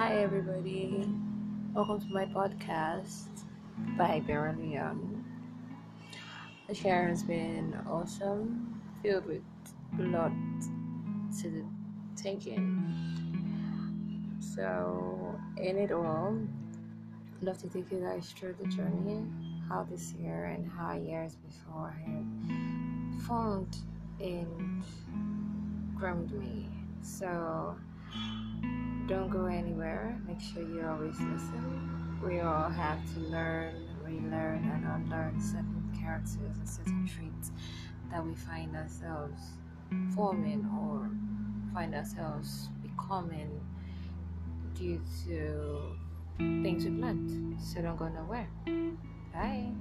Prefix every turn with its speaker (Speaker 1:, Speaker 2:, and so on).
Speaker 1: Hi, everybody. Welcome to my podcast by Beryl Young. The share has been awesome, filled with a lot to take in. So, in it all, I'd love to take you guys through the journey, how this year and how years before have formed and groomed me. So, don't go anywhere. Make sure you always listen. We all have to learn, relearn, and unlearn certain characters and certain traits that we find ourselves forming or find ourselves becoming due to things we've learned. So don't go nowhere. Bye.